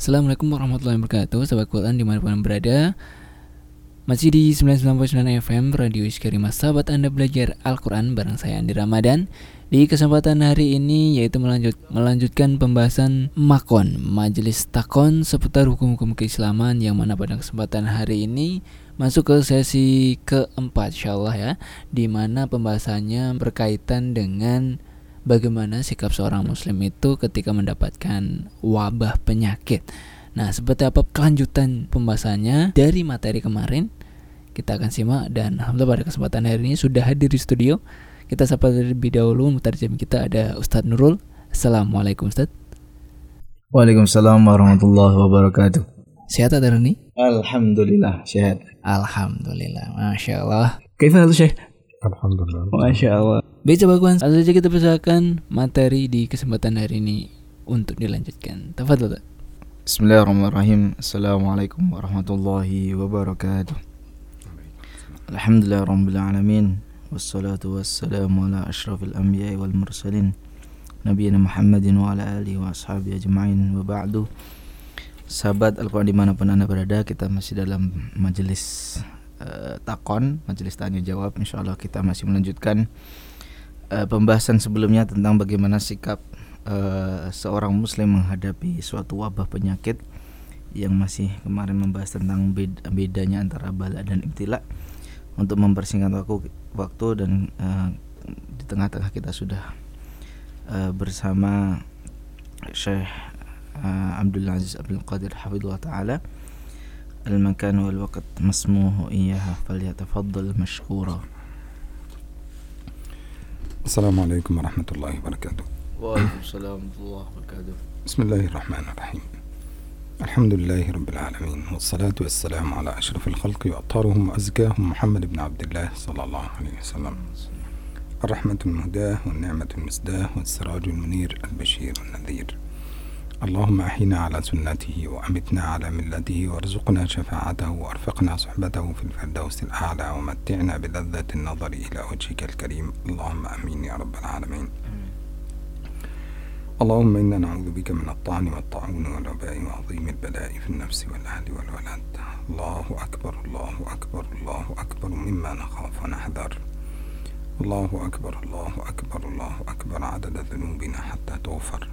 Assalamualaikum warahmatullahi wabarakatuh. Sahabat Quran di mana pun berada Masih di 99.9 FM Radio Iskarima Sahabat Anda belajar Al-Quran bareng saya Andi Ramadan. Di kesempatan hari ini yaitu melanjut, melanjutkan pembahasan Makon Majelis Takon seputar hukum-hukum keislaman Yang mana pada kesempatan hari ini Masuk ke sesi keempat insya ya Di mana pembahasannya berkaitan dengan bagaimana sikap seorang muslim itu ketika mendapatkan wabah penyakit. Nah, seperti apa kelanjutan pembahasannya dari materi kemarin? Kita akan simak dan alhamdulillah pada kesempatan hari ini sudah hadir di studio. Kita sapa terlebih dahulu mutarjem kita ada Ustadz Nurul. Assalamualaikum Ustadz. Waalaikumsalam warahmatullahi wabarakatuh. Sehat ada nih? Alhamdulillah sehat. Alhamdulillah, masya Allah. Tuh Syekh? Alhamdulillah. Masya Allah. Baik coba kawan, langsung saja kita persilakan materi di kesempatan hari ini untuk dilanjutkan. Tafadhol. Bismillahirrahmanirrahim. Assalamualaikum warahmatullahi wabarakatuh. Alhamdulillah rabbil alamin. Wassalatu wassalamu ala ashrafil anbiya'i wal mursalin. Nabiyyina Muhammadin wa ala alihi wa ashabihi ajma'in wa ba'du. Sahabat Al-Quran di mana pun anda berada Kita masih dalam majelis uh, takon Majelis tanya jawab. Insya Allah kita masih melanjutkan uh, pembahasan sebelumnya tentang bagaimana sikap uh, seorang muslim menghadapi suatu wabah penyakit yang masih kemarin membahas tentang beda, bedanya antara bala dan ibtila. Untuk mempersingkat waktu, waktu dan uh, di tengah-tengah kita sudah uh, bersama Syekh uh, Abdul Aziz Abdul Qadir Hafidullah Ta'ala Wal waqt masmuhu iyaha falyatafaddal mashkura السلام عليكم ورحمة الله وبركاته. وعليكم السلام ورحمة الله وبركاته. بسم الله الرحمن الرحيم. الحمد لله رب العالمين والصلاة والسلام على أشرف الخلق وأطهرهم وأزكاهم محمد بن عبد الله صلى الله عليه وسلم. الرحمة المهداة والنعمة المسداة والسراج المنير البشير النذير. اللهم أحينا على سنته وأمتنا على ملته وارزقنا شفاعته وأرفقنا صحبته في الفردوس الأعلى ومتعنا بلذة النظر إلى وجهك الكريم. اللهم أمين يا رب العالمين. اللهم إنا نعوذ بك من الطعن والطاعون والوباء وعظيم البلاء في النفس والأهل والولد. الله أكبر الله أكبر الله أكبر. مما نخاف ونحذر. الله أكبر الله أكبر الله أكبر. عدد ذنوبنا حتى تغفر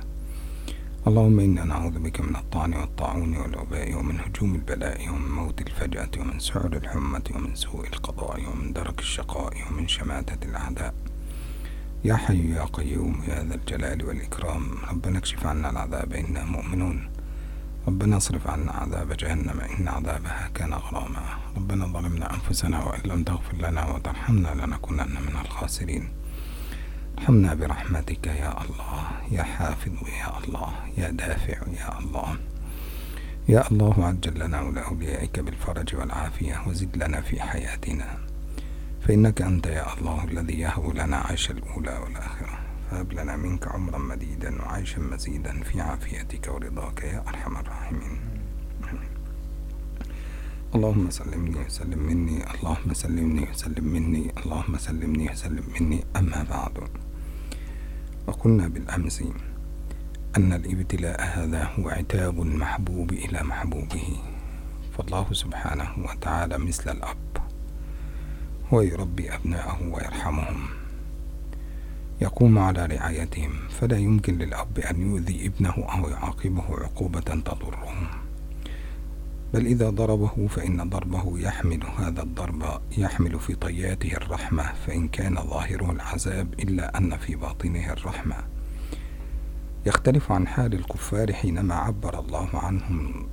اللهم إنا نعوذ بك من الطعن والطاعون والوباء ومن هجوم البلاء ومن موت الفجأة ومن سعر الحمة ومن سوء القضاء ومن درك الشقاء ومن شماتة الأعداء. يا حي يا قيوم يا ذا الجلال والإكرام. ربنا اكشف عنا العذاب إنا مؤمنون. ربنا اصرف عنا عذاب جهنم إن عذابها كان غراما. ربنا ظلمنا أنفسنا وإن لم تغفر لنا وترحمنا لنكونن من الخاسرين. ارحمنا برحمتك يا الله يا حافظ يا الله يا دافع يا الله. يا الله عجل لنا ولأوليائك بالفرج والعافية وزد لنا في حياتنا. فإنك أنت يا الله الذي يهب لنا عيش الأولى والآخرة. فهب لنا منك عمرا مديدا وعيشا مزيدا في عافيتك ورضاك يا أرحم الراحمين. اللهم سلمني وسلم مني اللهم سلمني وسلم مني اللهم سلمني وسلم مني أما بعد. وقلنا بالأمس أن الابتلاء هذا هو عتاب المحبوب إلى محبوبه فالله سبحانه وتعالى مثل الأب هو يربي أبناءه ويرحمهم. يقوم على رعايتهم فلا يمكن للأب أن يؤذي ابنه أو يعاقبه عقوبة تضره بل إذا ضربه فإن ضربه يحمل هذا الضرب يحمل في طياته الرحمة فإن كان ظاهره العذاب إلا أن في باطنه الرحمة. يختلف عن حال الكفار حينما عبر الله عنهم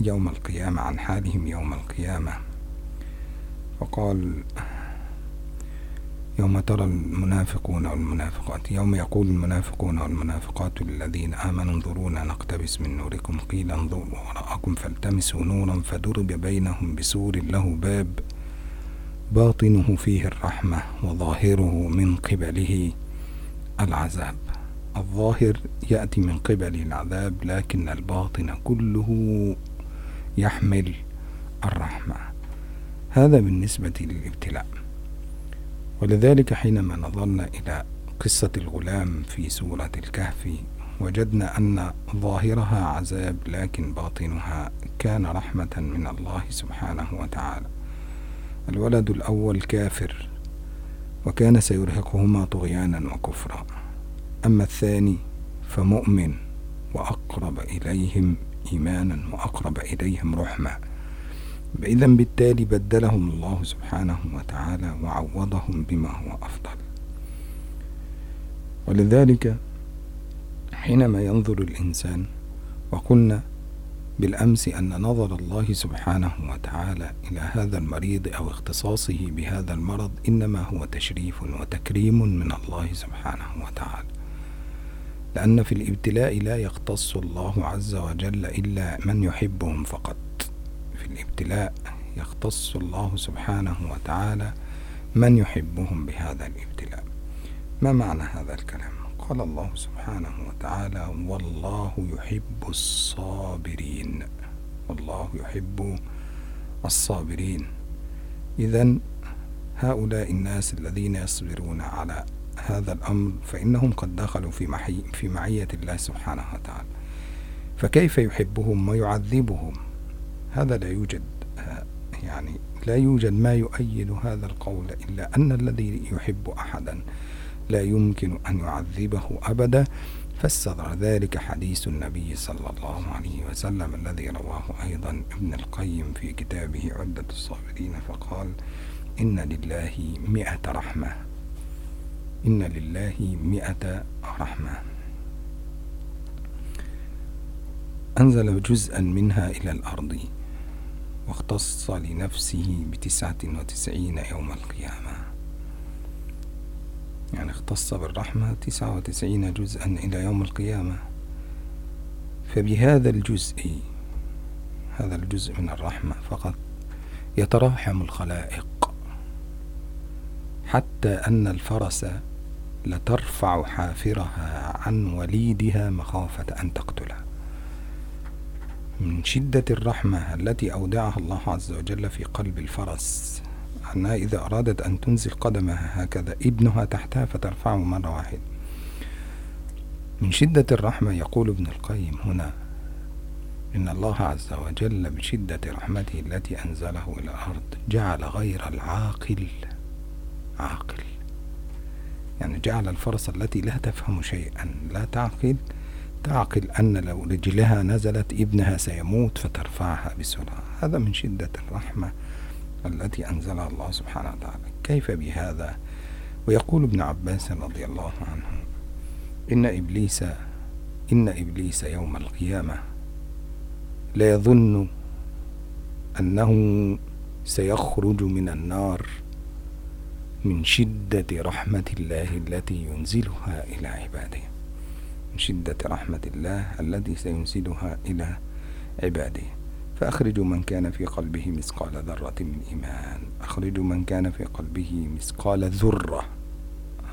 يوم القيامة عن حالهم يوم القيامة. وقال يوم ترى المنافقون والمنافقات يوم يقول المنافقون والمنافقات للذين آمنوا انظرونا نقتبس من نوركم قيل انظروا وراءكم فالتمسوا نورا فضرب بينهم بسور له باب باطنه فيه الرحمة وظاهره من قبله العذاب. الظاهر يأتي من قبل العذاب لكن الباطن كله يحمل الرحمة. هذا بالنسبة للابتلاء. ولذلك حينما نظرنا إلى قصة الغلام في سورة الكهف وجدنا أن ظاهرها عذاب لكن باطنها كان رحمة من الله سبحانه وتعالى. الولد الأول كافر وكان سيرهقهما طغيانا وكفرا. أما الثاني فمؤمن وأقرب إليهم إيمانا وأقرب إليهم رحمة. إذا بالتالي بدلهم الله سبحانه وتعالى وعوضهم بما هو أفضل. ولذلك حينما ينظر الإنسان وقلنا بالأمس أن نظر الله سبحانه وتعالى إلى هذا المريض أو اختصاصه بهذا المرض إنما هو تشريف وتكريم من الله سبحانه وتعالى. لأن في الابتلاء لا يختص الله عز وجل إلا من يحبهم فقط. الابتلاء يختص الله سبحانه وتعالى من يحبهم بهذا الابتلاء. ما معنى هذا الكلام؟ قال الله سبحانه وتعالى والله يحب الصابرين. والله يحب الصابرين. إذا هؤلاء الناس الذين يصبرون على هذا الأمر فإنهم قد دخلوا في, محي في معية الله سبحانه وتعالى. فكيف يحبهم ويعذبهم؟ هذا لا يوجد يعني لا يوجد ما يؤيد هذا القول إلا أن الذي يحب أحدا لا يمكن أن يعذبه أبدا. فسر ذلك حديث النبي صلى الله عليه وسلم الذي رواه أيضا ابن القيم في كتابه عدة الصابرين فقال إن لله مئة رحمة إن لله مئة رحمة. أنزل جزءا منها إلى الأرض. واختص لنفسه بتسعة وتسعين يوم القيامة. يعني اختص بالرحمة تسعة وتسعين جزءا إلى يوم القيامة. فبهذا الجزء هذا الجزء من الرحمة فقط يتراحم الخلائق. حتى أن الفرس لترفع حافرها عن وليدها مخافة أن تقتله. من شدة الرحمة التي أودعها الله عز وجل في قلب الفرس أنها إذا أرادت أن تنزل قدمها هكذا ابنها تحتها فترفعه مرة واحدة من شدة الرحمة يقول ابن القيم هنا إن الله عز وجل بشدة رحمته التي أنزله إلى الأرض جعل غير العاقل عاقل. يعني جعل الفرس التي لا تفهم شيئا لا تعقل تعقل أن لو رجلها نزلت ابنها سيموت فترفعها بسرعة. هذا من شدة الرحمة التي أنزلها الله سبحانه وتعالى. كيف بهذا؟ ويقول ابن عباس رضي الله عنه إن إبليس إن إبليس يوم القيامة لا يظن أنه سيخرج من النار من شدة رحمة الله التي ينزلها إلى عباده. شدة رحمة الله التي سينزلها إلى عباده. فأخرجوا من كان في قلبه مثقال ذرة من إيمان. أخرجوا من كان في قلبه مثقال ذرة.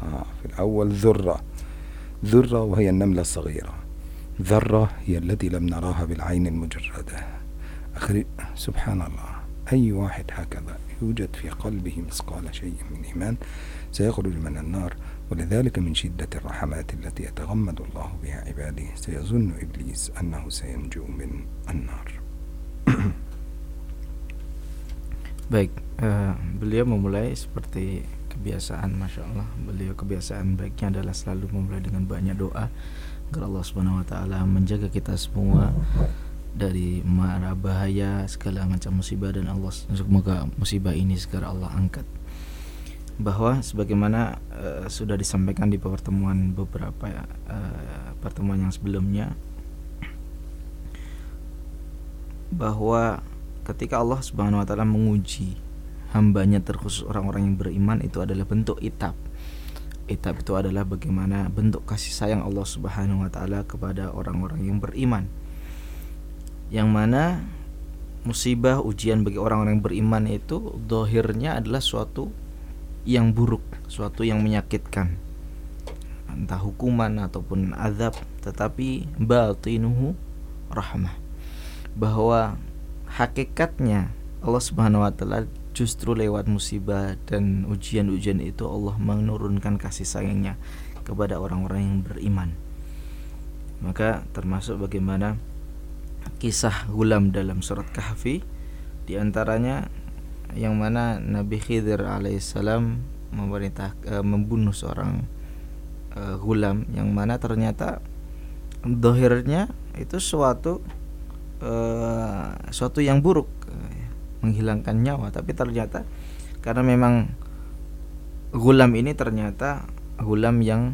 آه في الأول ذرة. ذرة وهي النملة الصغيرة. ذرة هي التي لم نراها بالعين المجردة. أخرج سبحان الله أي واحد هكذا يوجد في قلبه مثقال شيء من إيمان سيخرج من النار. ولذلك من شدة الرحمات التي يتغمد الله بها عباده سيظن إبليس أنه سينجو من النار Baik, uh, beliau memulai seperti kebiasaan, masya Allah. Beliau kebiasaan baiknya adalah selalu memulai dengan banyak doa agar Allah Subhanahu Wa Taala menjaga kita semua dari mara bahaya segala macam musibah dan Allah semoga musibah ini segera Allah angkat. Bahwa sebagaimana uh, sudah disampaikan di pertemuan beberapa uh, pertemuan yang sebelumnya bahwa ketika Allah Subhanahu wa taala menguji hambanya terkhusus orang-orang yang beriman itu adalah bentuk itab. Itab itu adalah bagaimana bentuk kasih sayang Allah Subhanahu wa taala kepada orang-orang yang beriman. Yang mana musibah ujian bagi orang-orang yang beriman itu dohirnya adalah suatu yang buruk, suatu yang menyakitkan. Entah hukuman ataupun azab, tetapi batinuhu rahmah. Bahwa hakikatnya Allah Subhanahu wa taala justru lewat musibah dan ujian-ujian itu Allah menurunkan kasih sayangnya kepada orang-orang yang beriman. maka termasuk bagaimana kisah gulam dalam surat kahfi di antaranya yang mana Nabi Khidir alaihissalam memerintah e, membunuh seorang e, gulam yang mana ternyata dohirnya itu suatu e, suatu yang buruk menghilangkan nyawa tapi ternyata karena memang gulam ini ternyata gulam yang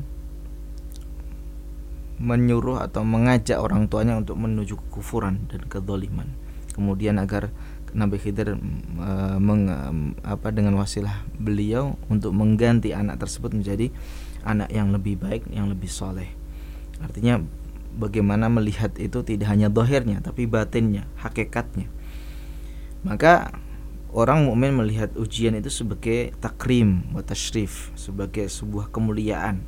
menyuruh atau mengajak orang tuanya untuk menuju kekufuran dan kezaliman. Kemudian agar Nabi Khidir uh, meng, apa dengan wasilah beliau untuk mengganti anak tersebut menjadi anak yang lebih baik, yang lebih soleh. Artinya bagaimana melihat itu tidak hanya dohirnya tapi batinnya, hakikatnya. Maka orang mukmin melihat ujian itu sebagai takrim, tashrif, sebagai sebuah kemuliaan.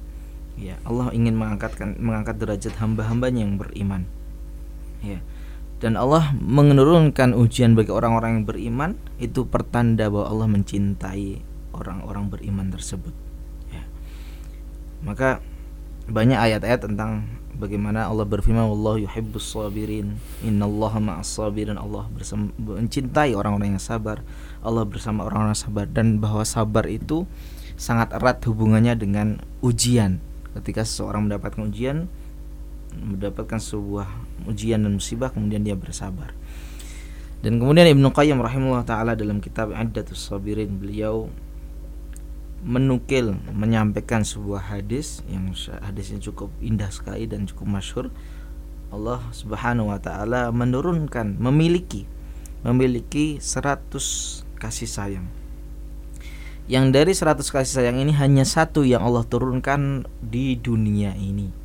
Ya, Allah ingin mengangkatkan mengangkat derajat hamba-hambanya yang beriman. Ya dan Allah menurunkan ujian bagi orang-orang yang beriman itu pertanda bahwa Allah mencintai orang-orang beriman tersebut ya. maka banyak ayat-ayat tentang bagaimana Allah berfirman Allah yuhibbus sabirin innallaha ma'as sabirin Allah bersama, mencintai orang-orang yang sabar Allah bersama orang-orang sabar dan bahwa sabar itu sangat erat hubungannya dengan ujian ketika seseorang mendapatkan ujian mendapatkan sebuah ujian dan musibah kemudian dia bersabar. Dan kemudian Ibnu Qayyim rahimahullah taala dalam kitab Addatus Sabirin beliau menukil menyampaikan sebuah hadis yang hadisnya cukup indah sekali dan cukup masyhur. Allah Subhanahu wa taala menurunkan memiliki memiliki 100 kasih sayang. Yang dari 100 kasih sayang ini hanya satu yang Allah turunkan di dunia ini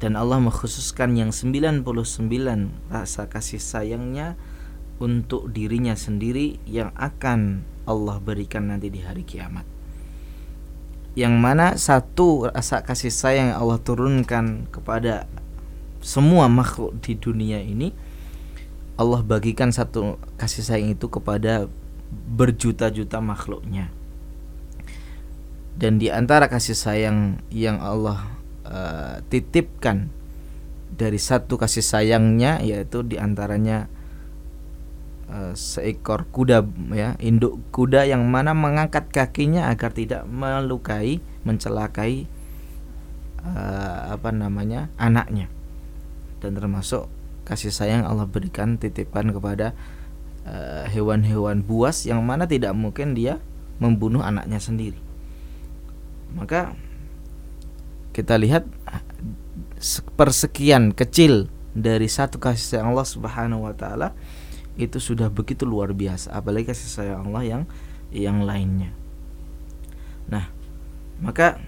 dan Allah mengkhususkan yang 99 rasa kasih sayangnya untuk dirinya sendiri yang akan Allah berikan nanti di hari kiamat. Yang mana satu rasa kasih sayang yang Allah turunkan kepada semua makhluk di dunia ini Allah bagikan satu kasih sayang itu kepada berjuta-juta makhluknya. Dan di antara kasih sayang yang Allah uh, titipkan dari satu kasih sayangnya yaitu di antaranya uh, seekor kuda ya induk kuda yang mana mengangkat kakinya agar tidak melukai mencelakai uh, apa namanya anaknya. Dan termasuk kasih sayang Allah berikan titipkan kepada hewan-hewan uh, buas yang mana tidak mungkin dia membunuh anaknya sendiri. Maka kita lihat persekian kecil dari satu kasih sayang Allah Subhanahu wa taala itu sudah begitu luar biasa apalagi kasih sayang Allah yang yang lainnya. Nah, maka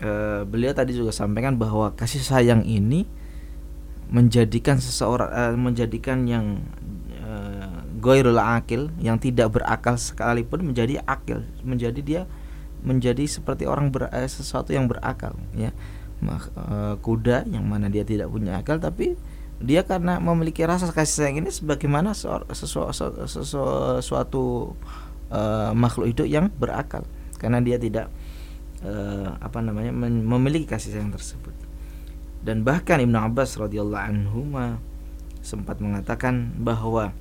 e, beliau tadi juga sampaikan bahwa kasih sayang ini menjadikan seseorang e, menjadikan yang e, goirul akil yang tidak berakal sekalipun menjadi akil, menjadi dia menjadi seperti orang ber, eh, sesuatu yang berakal ya. Eh, kuda yang mana dia tidak punya akal tapi dia karena memiliki rasa kasih sayang ini sebagaimana sesuatu, uh, makhluk hidup yang berakal. Karena dia tidak uh, apa namanya memiliki kasih sayang tersebut. Dan bahkan Ibnu Abbas radhiyallahu anhu sempat mengatakan bahwa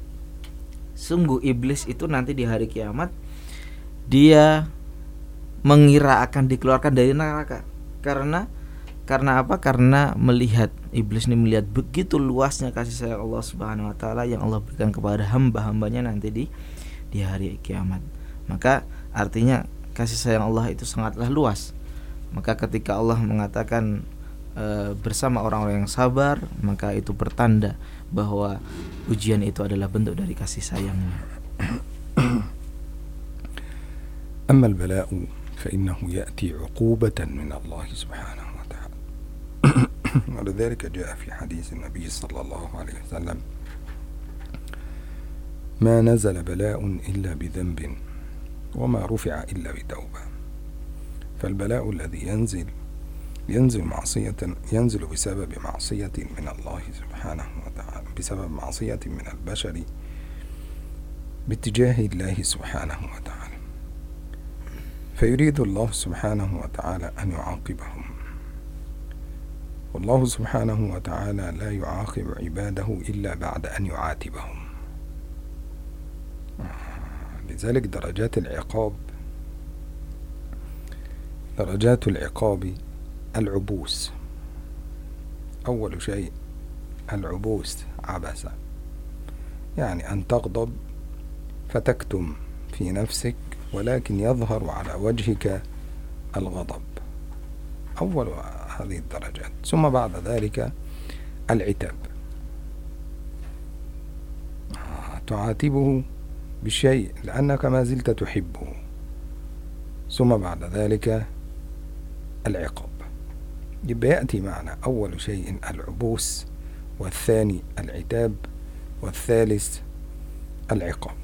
sungguh iblis itu nanti di hari kiamat dia mengira akan dikeluarkan dari neraka karena karena apa? Karena melihat iblis ini melihat begitu luasnya kasih sayang Allah Subhanahu wa taala yang Allah berikan kepada hamba-hambanya nanti di di hari kiamat. Maka artinya kasih sayang Allah itu sangatlah luas. Maka ketika Allah mengatakan e, bersama orang-orang yang sabar, maka itu pertanda bahwa ujian itu adalah bentuk dari kasih sayangnya. Amal bala'u فإنه يأتي عقوبة من الله سبحانه وتعالى. ولذلك جاء في حديث النبي صلى الله عليه وسلم ما نزل بلاء إلا بذنب وما رفع إلا بتوبة. فالبلاء الذي ينزل ينزل معصية ينزل بسبب معصية من الله سبحانه وتعالى بسبب معصية من البشر باتجاه الله سبحانه وتعالى. فيريد الله سبحانه وتعالى أن يعاقبهم. والله سبحانه وتعالى لا يعاقب عباده إلا بعد أن يعاتبهم. لذلك درجات العقاب درجات العقاب العبوس. أول شيء العبوس عبس يعني أن تغضب فتكتم في نفسك ولكن يظهر على وجهك الغضب. أول هذه الدرجات. ثم بعد ذلك العتاب. تعاتبه بشيء لأنك ما زلت تحبه. ثم بعد ذلك العقاب. يبقى يأتي معنا أول شيء العبوس والثاني العتاب والثالث العقاب.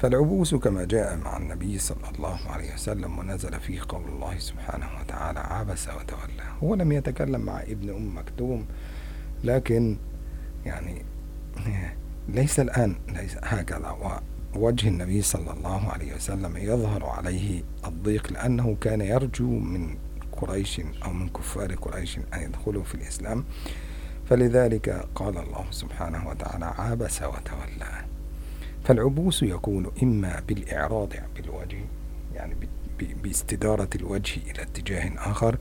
فالعبوس كما جاء مع النبي صلى الله عليه وسلم ونزل فيه قول الله سبحانه وتعالى عبس وتولى. هو لم يتكلم مع ابن أم مكتوم لكن يعني ليس الآن ليس هكذا. ووجه النبي صلى الله عليه وسلم يظهر عليه الضيق لأنه كان يرجو من قريش أو من كفار قريش أن يدخلوا في الإسلام. فلذلك قال الله سبحانه وتعالى عبس وتولى. فالعبوس يكون إما بالإعراض بالوجه يعني باستدارة الوجه إلى اتجاه آخر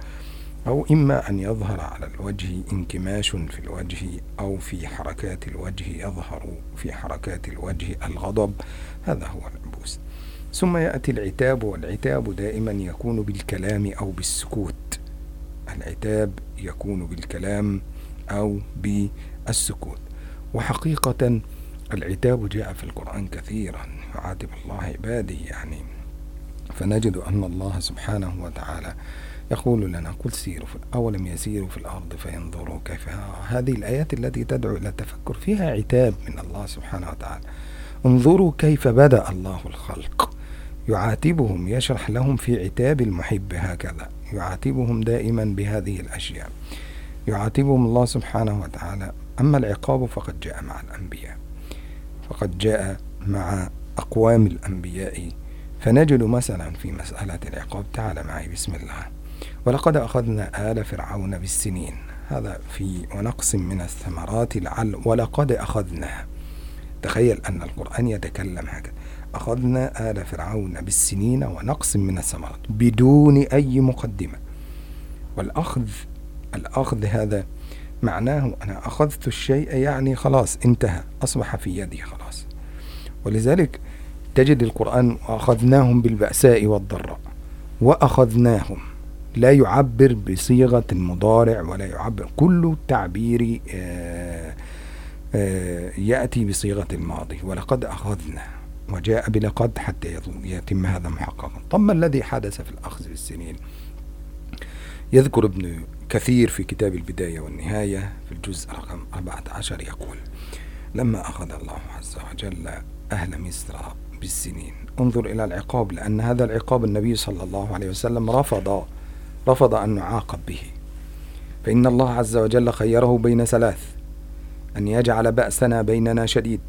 أو إما أن يظهر على الوجه انكماش في الوجه أو في حركات الوجه يظهر في حركات الوجه الغضب. هذا هو العبوس. ثم يأتي العتاب والعتاب دائما يكون بالكلام أو بالسكوت. العتاب يكون بالكلام أو بالسكوت. وحقيقة العتاب جاء في القرآن كثيرا. يعاتب الله عباده يعني. فنجد أن الله سبحانه وتعالى يقول لنا قل سيروا في أولم يسيروا في الأرض فينظروا كيف هذه الآيات التي تدعو إلى التفكر فيها عتاب من الله سبحانه وتعالى. انظروا كيف بدأ الله الخلق. يعاتبهم يشرح لهم في عتاب المحب هكذا. يعاتبهم دائما بهذه الأشياء. يعاتبهم الله سبحانه وتعالى. أما العقاب فقد جاء مع الأنبياء. فقد جاء مع أقوام الأنبياء فنجد مثلا في مسألة العقاب. تعال معي بسم الله. ولقد أخذنا آل فرعون بالسنين. هذا في ونقص من الثمرات لعل ولقد أخذنا. تخيل أن القرآن يتكلم هكذا. أخذنا آل فرعون بالسنين ونقص من الثمرات بدون أي مقدمة. والأخذ الأخذ هذا معناه أنا أخذت الشيء يعني خلاص انتهى أصبح في يدي خلاص. ولذلك تجد القرآن وأخذناهم بالبأساء والضراء وأخذناهم. لا يعبر بصيغة المضارع ولا يعبر كل تعبير يأتي بصيغة الماضي. ولقد أخذنا وجاء بلقد حتى يتم هذا محققا. طب ما الذي حدث في الأخذ بالسنين؟ يذكر ابن كثير في كتاب البداية والنهاية في الجزء رقم 14 يقول لما أخذ الله عز وجل أهل مصر بالسنين. انظر إلى العقاب لأن هذا العقاب النبي صلى الله عليه وسلم رفض رفض أن يعاقب به. فإن الله عز وجل خيره بين ثلاث أن يجعل بأسنا بيننا شديد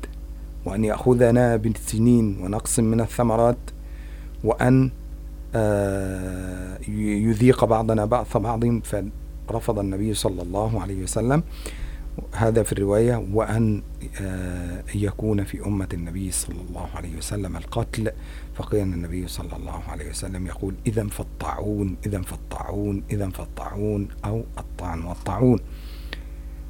وأن يأخذنا بالسنين ونقص من الثمرات وأن يذيق بعضنا بعض بعض فرفض النبي صلى الله عليه وسلم. هذا في الرواية وأن يكون في أمة النبي صلى الله عليه وسلم القتل. فكان النبي صلى الله عليه وسلم يقول إذا فالطاعون إذا فالطاعون إذا فالطاعون أو الطعن والطاعون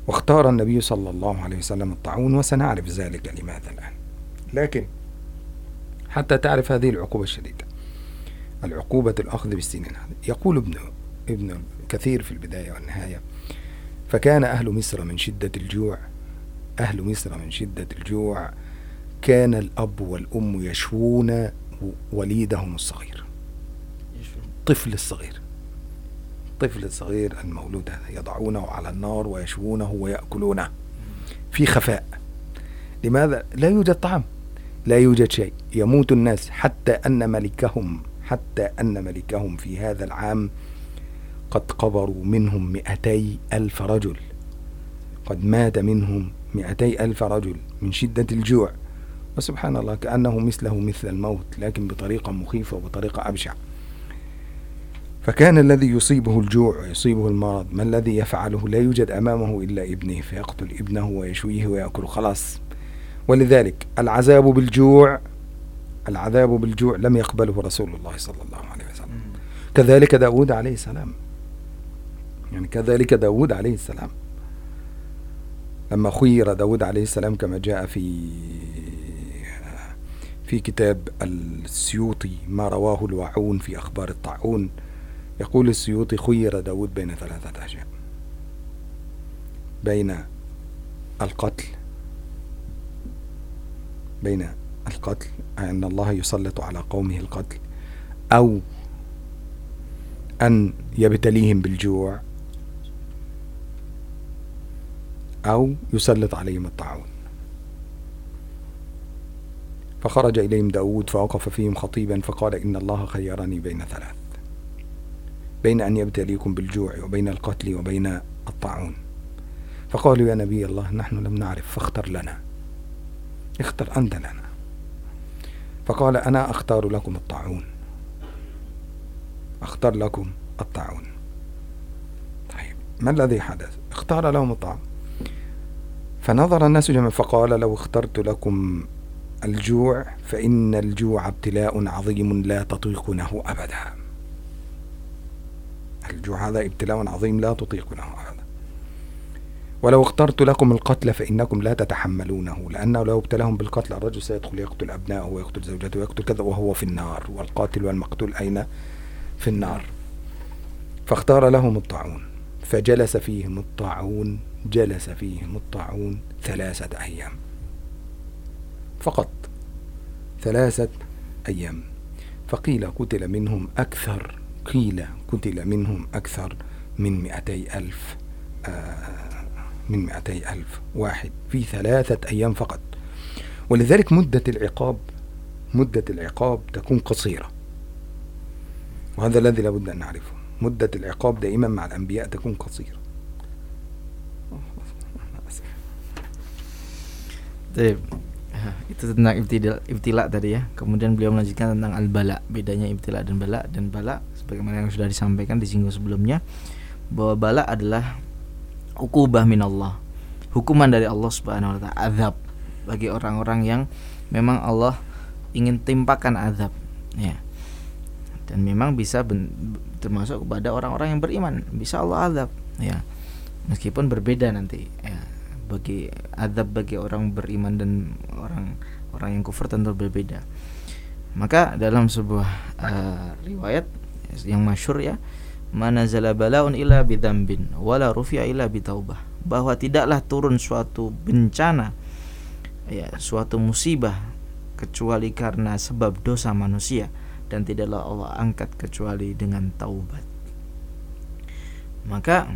واختار النبي صلى الله عليه وسلم الطاعون وسنعرف ذلك لماذا الآن. لكن حتى تعرف هذه العقوبة الشديدة العقوبة الأخذ بالسنين يقول ابن ابن كثير في البداية والنهاية فكان أهل مصر من شدة الجوع أهل مصر من شدة الجوع كان الأب والأم يشوون وليدهم الصغير. الطفل الصغير. الطفل الصغير المولود يضعونه على النار ويشوونه ويأكلونه في خفاء. لماذا؟ لا يوجد طعام لا يوجد شيء. يموت الناس حتى أن ملكهم حتى أن ملكهم في هذا العام قد قبروا منهم مئتي ألف رجل. قد مات منهم مئتي ألف رجل من شدة الجوع. وسبحان الله كأنه مثله مثل الموت لكن بطريقة مخيفة وبطريقة أبشع. فكان الذي يصيبه الجوع ويصيبه المرض ما الذي يفعله؟ لا يوجد أمامه إلا ابنه فيقتل ابنه ويشويه ويأكل. خلاص. ولذلك العذاب بالجوع العذاب بالجوع لم يقبله رسول الله صلى الله عليه وسلم. كذلك داود عليه السلام. يعني كذلك داود عليه السلام. لما خير داود عليه السلام كما جاء في في كتاب السيوطي ما رواه الوعون في أخبار الطاعون يقول السيوطي خير داود بين ثلاثة أشياء. بين القتل بين القتل أن الله يسلط على قومه القتل أو أن يبتليهم بالجوع أو يسلط عليهم الطاعون. فخرج إليهم داود فوقف فيهم خطيبا فقال إن الله خيرني بين ثلاث بين أن يبتليكم بالجوع وبين القتل وبين الطاعون. فقالوا يا نبي الله نحن لم نعرف فاختر لنا اختر أنت لنا. فقال أنا أختار لكم الطاعون أختار لكم الطاعون. طيب ما الذي حدث؟ اختار لهم الطاعون. فنظر الناس جميعا فقال لو اخترت لكم الجوع فإن الجوع ابتلاء عظيم لا تطيقونه أبدا. الجوع هذا ابتلاء عظيم لا تطيقونه أبدا. ولو اخترت لكم القتل فإنكم لا تتحملونه لأنه لو ابتلاهم بالقتل الرجل سيدخل يقتل أبنائه ويقتل زوجته ويقتل كذا وهو في النار والقاتل والمقتول أين؟ في النار. فاختار لهم الطاعون فجلس فيهم الطاعون جلس فيهم الطاعون ثلاثة أيام. فقط ثلاثة أيام. فقيل قتل منهم أكثر قيل قتل منهم أكثر من مئتي ألف آه من مئتي ألف واحد في ثلاثة أيام فقط. ولذلك مدة العقاب مدة العقاب تكون قصيرة. وهذا الذي لابد أن نعرفه. مدة العقاب دائما مع الأنبياء تكون قصيرة. Itu tentang ibtila, tadi ya. Kemudian beliau melanjutkan tentang al-bala, bedanya ibtila dan bala dan bala sebagaimana yang sudah disampaikan disinggung sebelumnya bahwa bala adalah ukubah minallah. Hukuman dari Allah Subhanahu wa taala, azab bagi orang-orang yang memang Allah ingin timpakan azab, ya. Dan memang bisa ben, termasuk kepada orang-orang yang beriman, bisa Allah azab, ya. Meskipun berbeda nanti, bagi adab bagi orang beriman dan orang orang yang kufur tentu berbeda. Maka dalam sebuah uh, riwayat yang masyur ya, mana zala balaun illa bidambin wala rufi'a illa bitaubah. Bahwa tidaklah turun suatu bencana ya, suatu musibah kecuali karena sebab dosa manusia dan tidaklah Allah angkat kecuali dengan taubat. Maka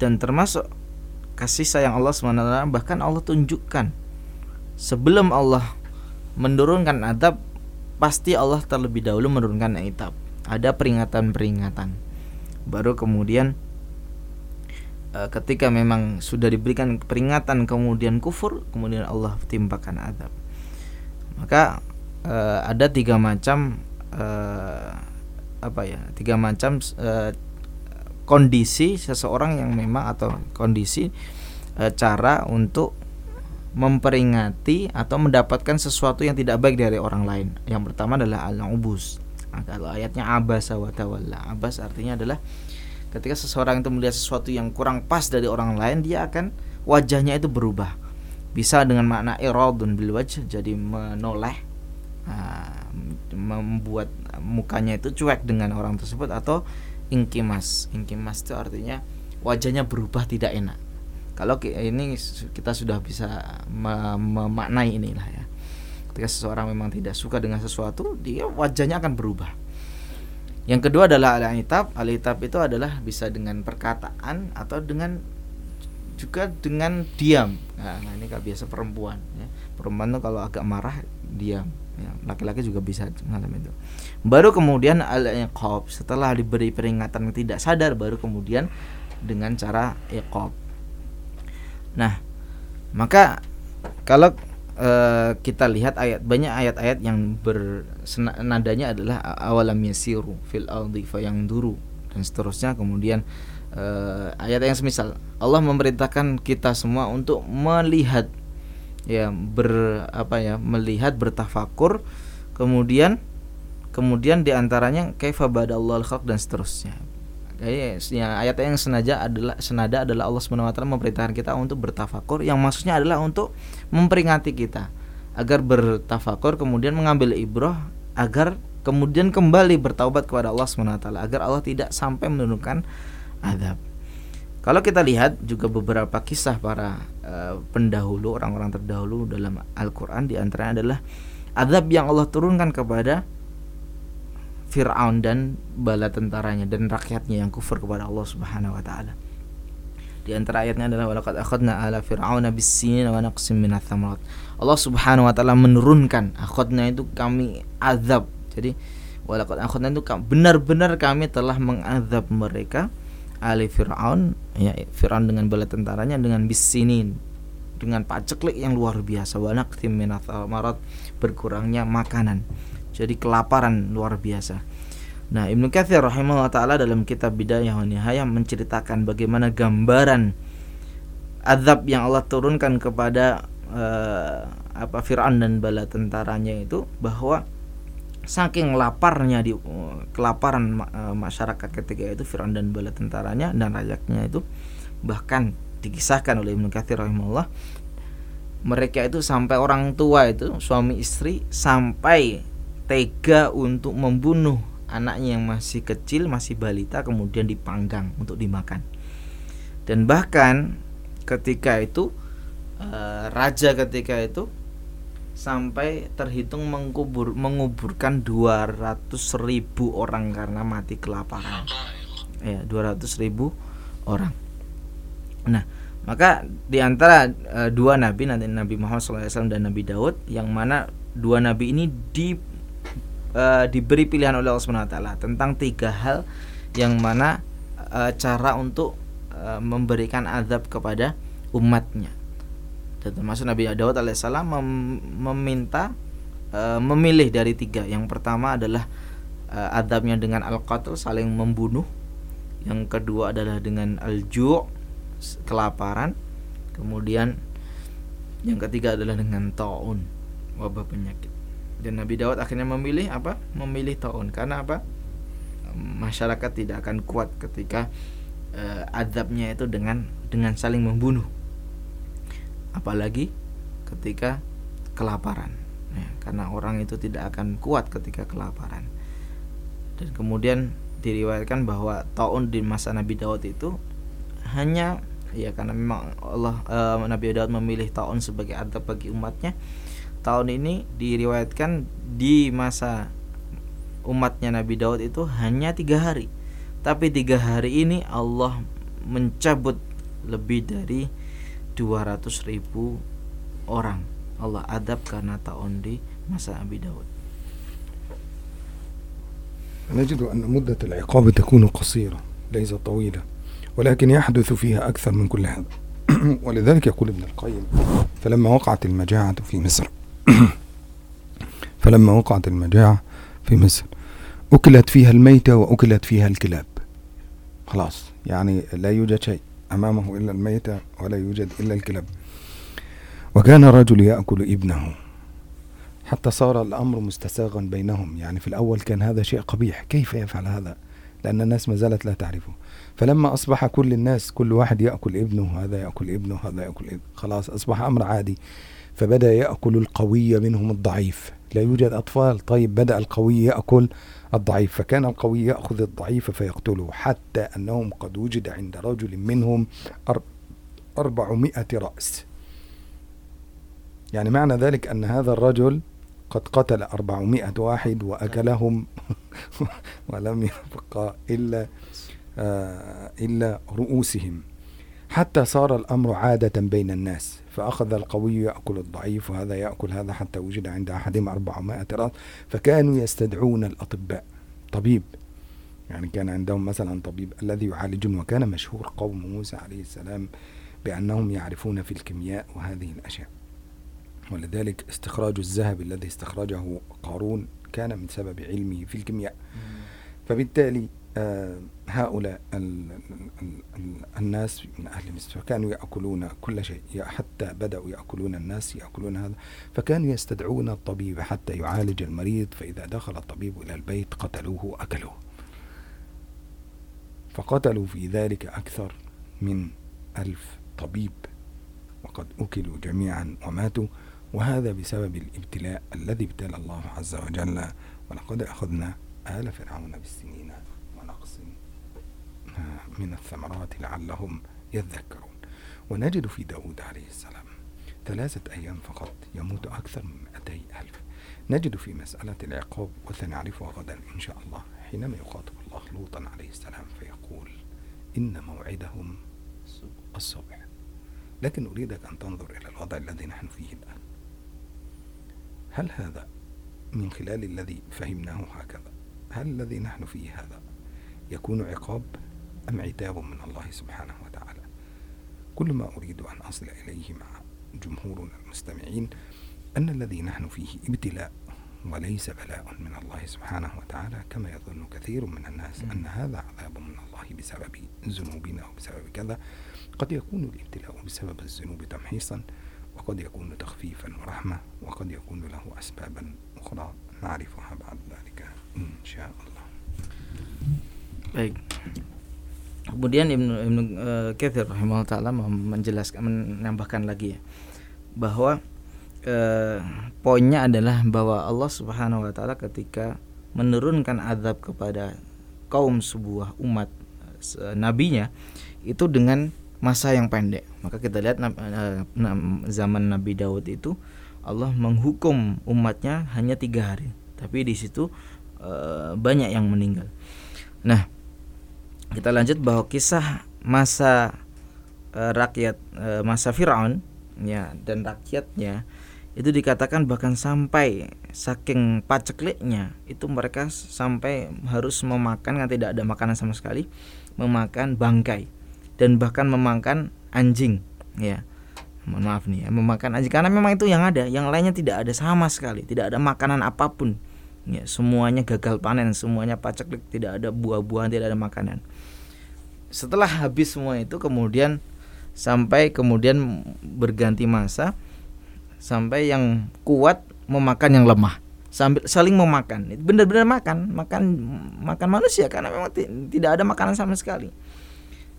dan termasuk kasih sayang Allah SWT bahkan Allah tunjukkan sebelum Allah menurunkan adab pasti Allah terlebih dahulu menurunkan itab ada peringatan-peringatan. Baru kemudian e, ketika memang sudah diberikan peringatan kemudian kufur kemudian Allah timpakan adab. Maka e, ada tiga macam e, apa ya tiga macam kondisi seseorang yang memang atau kondisi e, cara untuk memperingati atau mendapatkan sesuatu yang tidak baik dari orang lain. Yang pertama adalah al-ubus. Nah, kalau ayatnya abasa wa tawalla. Abas artinya adalah ketika seseorang itu melihat sesuatu yang kurang pas dari orang lain, dia akan wajahnya itu berubah. Bisa dengan makna iradun bil wajh, jadi menoleh nah, membuat mukanya itu cuek dengan orang tersebut atau ingkimas ingkimas itu artinya wajahnya berubah tidak enak. Kalau ini kita sudah bisa memaknai inilah ya. Ketika seseorang memang tidak suka dengan sesuatu dia wajahnya akan berubah. Yang kedua adalah al-itab. Al-itab itu adalah bisa dengan perkataan atau dengan juga dengan diam. Nah, ini kalau biasa perempuan ya. perempuan tuh kalau agak marah diam laki-laki juga bisa mengalami itu. Baru kemudian al iqab setelah diberi peringatan tidak sadar baru kemudian dengan cara iqab. Nah maka kalau uh, kita lihat ayat banyak ayat-ayat yang bernadanya adalah awalam yasiru fil ardi duru dan seterusnya kemudian uh, ayat yang semisal. Allah memerintahkan kita semua untuk melihat ya ber apa ya melihat bertafakur kemudian kemudian di antaranya kaifa badallahu khalq dan seterusnya ya, ayat yang senada adalah senada adalah Allah SWT memerintahkan kita untuk bertafakur yang maksudnya adalah untuk memperingati kita agar bertafakur kemudian mengambil ibrah agar kemudian kembali bertaubat kepada Allah SWT agar Allah tidak sampai menurunkan azab. Kalau kita lihat juga beberapa kisah para uh, pendahulu orang-orang terdahulu dalam Al-Qur'an di antaranya adalah azab yang Allah turunkan kepada Fir'aun dan bala tentaranya dan rakyatnya yang kufur kepada Allah Subhanahu wa taala. Di antara ayatnya adalah walaqad akhadna ala fir'auna bis-sinin wa naqsim minats thamarat. Allah Subhanahu wa taala menurunkan akhadna itu kami azab. Jadi walaqad akhadna itu benar-benar kami telah mengadab mereka ali Fir'aun ya Fir'aun dengan bala tentaranya dengan bis-sinin dengan paceklik yang luar biasa minats thamarat berkurangnya makanan jadi kelaparan luar biasa. Nah, Ibnu Katsir rahimahullah taala dalam kitab Bidayah wa Nihayah menceritakan bagaimana gambaran azab yang Allah turunkan kepada uh, apa Firaun dan bala tentaranya itu bahwa saking laparnya di kelaparan uh, masyarakat ketika itu Firaun dan bala tentaranya dan rakyatnya itu bahkan dikisahkan oleh Ibnu Katsir rahimahullah mereka itu sampai orang tua itu suami istri sampai tega untuk membunuh anaknya yang masih kecil, masih balita kemudian dipanggang untuk dimakan. Dan bahkan ketika itu uh, raja ketika itu sampai terhitung mengkubur menguburkan 200 ribu orang karena mati kelaparan. Ya, 200 ribu orang. Nah, maka di antara uh, dua nabi nanti Nabi Muhammad SAW dan Nabi Daud yang mana dua nabi ini di uh, diberi pilihan oleh Allah Subhanahu wa taala tentang tiga hal yang mana uh, cara untuk uh, memberikan azab kepada umatnya. Dan termasuk Nabi Daud alaihissalam mem meminta uh, memilih dari tiga. Yang pertama adalah uh, azabnya dengan al-qatl saling membunuh. Yang kedua adalah dengan al-ju' kelaparan. Kemudian yang ketiga adalah dengan taun wabah penyakit dan Nabi Daud akhirnya memilih apa memilih taun karena apa masyarakat tidak akan kuat ketika uh, azabnya itu dengan dengan saling membunuh apalagi ketika kelaparan. Ya, karena orang itu tidak akan kuat ketika kelaparan. Dan kemudian diriwayatkan bahwa taun di masa Nabi Daud itu hanya ya karena memang Allah uh, Nabi Daud memilih taun sebagai adab bagi umatnya tahun ini diriwayatkan di masa umatnya Nabi Daud itu hanya tiga hari. Tapi tiga hari ini Allah mencabut lebih dari 200 ribu orang. Allah adab karena tahun di masa Nabi Daud. نجد أن مدة العقاب تكون قصيرة ليست طويلة ولكن يحدث فيها أكثر من كل هذا. ولذلك يقول ابن القيم فلما وقعت المجاعة في مصر فلما وقعت المجاعة في مصر أكلت فيها الميتة وأكلت فيها الكلاب. خلاص يعني لا يوجد شيء. أمامه إلا الميتة ولا يوجد إلا الكلاب. وكان الرجل يأكل ابنه. حتى صار الأمر مستساغا بينهم. يعني في الأول كان هذا شيء قبيح. كيف يفعل هذا؟ لأن الناس ما زالت لا تعرفه. فلما أصبح كل الناس كل واحد يأكل ابنه هذا يأكل ابنه هذا يأكل ابنه خلاص أصبح أمر عادي. فبدأ يأكل القوي منهم الضعيف. لا يوجد أطفال. طيب بدأ القوي يأكل الضعيف فكان القوي يأخذ الضعيف فيقتله حتى أنهم قد وجد عند رجل منهم أربعمائة رأس. يعني معنى ذلك أن هذا الرجل قد قتل أربعمائة واحد وأكلهم ولم يبقى إلا آه إلا رؤوسهم. حتى صار الأمر عادة بين الناس فأخذ القوي يأكل الضعيف وهذا يأكل هذا حتى وجد عند أحدهم أربعمائة رأس فكانوا يستدعون الأطباء. طبيب يعني كان عندهم مثلا طبيب الذي يعالجون وكان مشهور قوم موسى عليه السلام بأنهم يعرفون في الكيمياء وهذه الأشياء. ولذلك استخراج الذهب الذي استخرجه قارون كان من سبب علمه في الكيمياء. فبالتالي هؤلاء ال ال الناس من أهل مصر كانوا يأكلون كل شيء حتى بدأوا يأكلون الناس يأكلون هذا فكانوا يستدعون الطبيب حتى يعالج المريض فإذا دخل الطبيب إلى البيت قتلوه وأكلوه. فقتلوا في ذلك أكثر من ألف طبيب وقد أكلوا جميعا وماتوا وهذا بسبب الابتلاء الذي ابتلى الله عز وجل ولقد أخذنا آل فرعون بالسنين. آه، من الثمرات لعلهم يذكرون. ونجد في داود عليه السلام ثلاثة أيام فقط يموت أكثر من 200 ألف. نجد في مسألة العقاب وسنعرفها غدا إن شاء الله حينما يخاطب الله لوطا عليه السلام فيقول إن موعدهم الصبح. لكن أريدك أن تنظر إلى الوضع الذي نحن فيه الآن. هل هذا من خلال الذي فهمناه هكذا؟ هل الذي نحن فيه هذا يكون عقاب؟ أم عتاب من الله سبحانه وتعالى؟ كل ما أريد أن أصل إليه مع جمهورنا المستمعين أن الذي نحن فيه ابتلاء وليس بلاء من الله سبحانه وتعالى كما يظن كثير من الناس أن هذا عذاب من الله بسبب ذنوبنا أو بسبب كذا. قد يكون الابتلاء بسبب الذنوب تمحيصا وقد يكون تخفيفا ورحمة وقد يكون له أسبابا أخرى. نعرفها بعد ذلك إن شاء الله. Baik. Kemudian Ibnu Ibnu uh, Katsir rahimahullah taala menjelaskan menambahkan lagi ya bahwa eh, poinnya adalah bahwa Allah Subhanahu wa taala ketika menurunkan azab kepada kaum sebuah umat eh, nabinya itu dengan masa yang pendek. Maka kita lihat eh, nam- zaman Nabi Daud itu Allah menghukum umatnya hanya tiga hari, tapi di situ eh, banyak yang meninggal. Nah, kita lanjut bahwa kisah masa eh, rakyat eh, masa Firaun ya dan rakyatnya. Itu dikatakan bahkan sampai saking pacekliknya itu mereka sampai harus memakan kan tidak ada makanan sama sekali memakan bangkai dan bahkan memakan anjing ya. Mohon maaf nih ya memakan anjing karena memang itu yang ada yang lainnya tidak ada sama sekali tidak ada makanan apa pun ya. Semuanya gagal panen semuanya paceklik tidak ada buah-buahan tidak ada makanan setelah habis semua itu kemudian sampai kemudian berganti masa sampai yang kuat memakan yang lemah. Sambil saling memakan. Benar-benar makan. Makan makan manusia karena memang ti- tidak ada makanan sama sekali.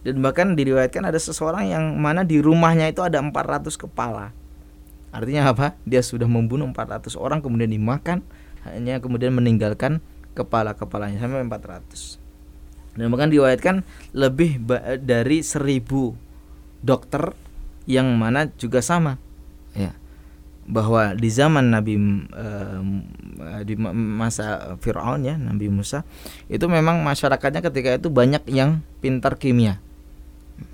Dan bahkan diriwayatkan ada seseorang yang mana di rumahnya itu ada 400 kepala. Artinya apa? Dia sudah membunuh 400 orang kemudian dimakan hanya kemudian meninggalkan kepala-kepalanya sampai 400 dan bahkan diriwayatkan lebih ba- dari 1000 dokter yang mana juga sama. Ya. Bahwa di zaman Nabi em, di ma- masa Firaun ya Nabi Musa itu memang masyarakatnya ketika itu banyak yang pintar kimia.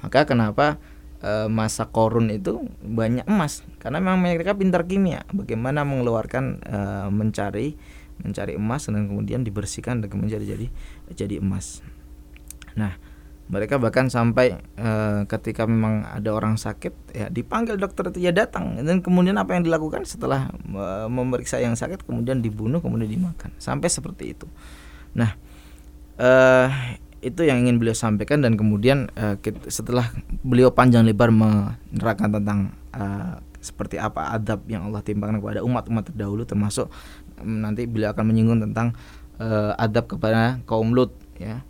Maka kenapa eh, masa korun itu banyak emas? Karena memang mereka pintar kimia. Bagaimana mengeluarkan eh, mencari mencari emas dan kemudian dibersihkan dan kemudian jadi jadi emas nah mereka bahkan sampai eh, ketika memang ada orang sakit ya dipanggil dokter itu ya datang. Dan kemudian apa yang dilakukan? Setelah eh, memeriksa yang sakit kemudian dibunuh kemudian dimakan. Sampai seperti itu. Nah eh itu yang ingin beliau sampaikan dan kemudian eh, kit- setelah beliau panjang lebar menerangkan tentang eh, seperti apa adab yang Allah timpakan kepada umat-umat terdahulu termasuk mm, nanti beliau akan menyinggung tentang eh, adab kepada kaum Lut ya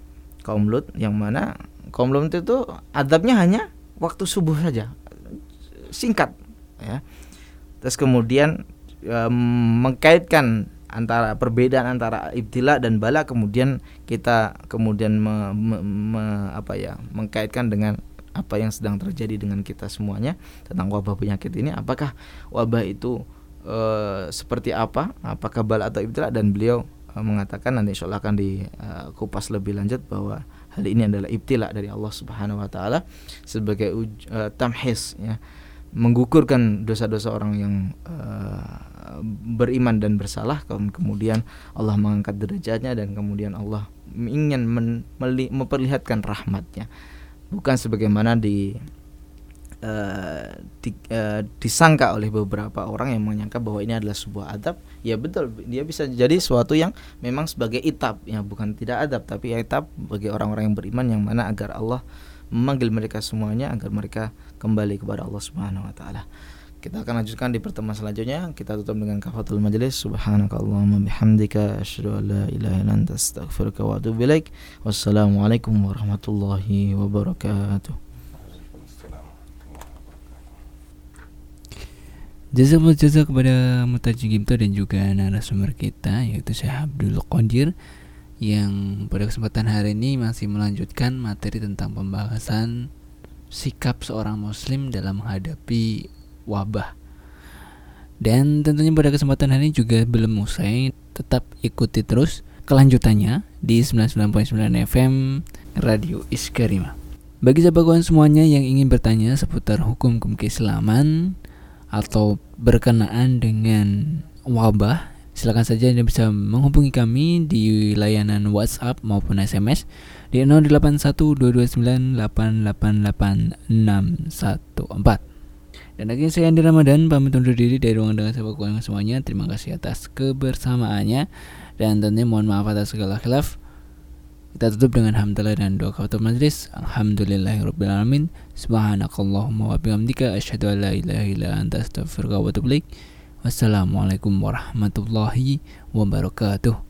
kaum Lut yang mana kaum Lut itu adabnya hanya waktu subuh saja singkat ya. Terus kemudian em, mengkaitkan antara perbedaan antara ibtila dan bala kemudian kita kemudian me- me- me- apa ya mengkaitkan dengan apa yang sedang terjadi dengan kita semuanya tentang wabah penyakit ini. Apakah wabah itu eh, seperti apa? Apakah bala atau ibtila? Dan beliau mengatakan nanti insya Allah akan dikupas lebih lanjut bahwa hal ini adalah ibtila dari Allah Subhanahu Wa Taala sebagai uj- eh, tamhis ya. Menggugurkan dosa-dosa orang yang eh, beriman dan bersalah kem- kemudian Allah mengangkat derajatnya dan kemudian Allah ingin men- meli- memperlihatkan rahmatnya. Bukan sebagaimana di uh, di, uh, disangka oleh beberapa orang yang menyangka bahwa ini adalah sebuah adab ya betul dia bisa jadi suatu yang memang sebagai itab ya bukan tidak adab tapi itab bagi orang-orang yang beriman yang mana agar Allah memanggil mereka semuanya agar mereka kembali kepada Allah Subhanahu wa taala. Kita akan lanjutkan di pertemuan selanjutnya. Kita tutup dengan kafatul majelis. Subhanakallahumma bihamdika asyhadu an la ilaha illa anta astaghfiruka wa atubu ilaik. Wassalamualaikum warahmatullahi wabarakatuh. Jazakallah jazak kepada Mutaji Gimto dan juga narasumber kita yaitu Syekh Abdul Qadir yang pada kesempatan hari ini masih melanjutkan materi tentang pembahasan sikap seorang muslim dalam menghadapi wabah. Dan tentunya pada kesempatan hari ini juga belum usai, tetap ikuti terus kelanjutannya di 99.9 FM Radio Iskarima. Bagi sahabat semuanya yang ingin bertanya seputar hukum-hukum keislaman atau berkenaan dengan wabah, silakan saja Anda bisa menghubungi kami di layanan WhatsApp maupun SMS di 081229888614. Dan akhirnya saya Andi Ramadan pamit undur diri dari ruang dengan bola semuanya. Terima kasih atas kebersamaannya dan tentunya mohon maaf atas segala khilaf. Kita tutup dengan hamdalah dan doa kafatul majlis. Alhamdulillahirabbil Subhanakallahumma wa bihamdika asyhadu an la ilaha illa anta wa Wassalamualaikum warahmatullahi wabarakatuh.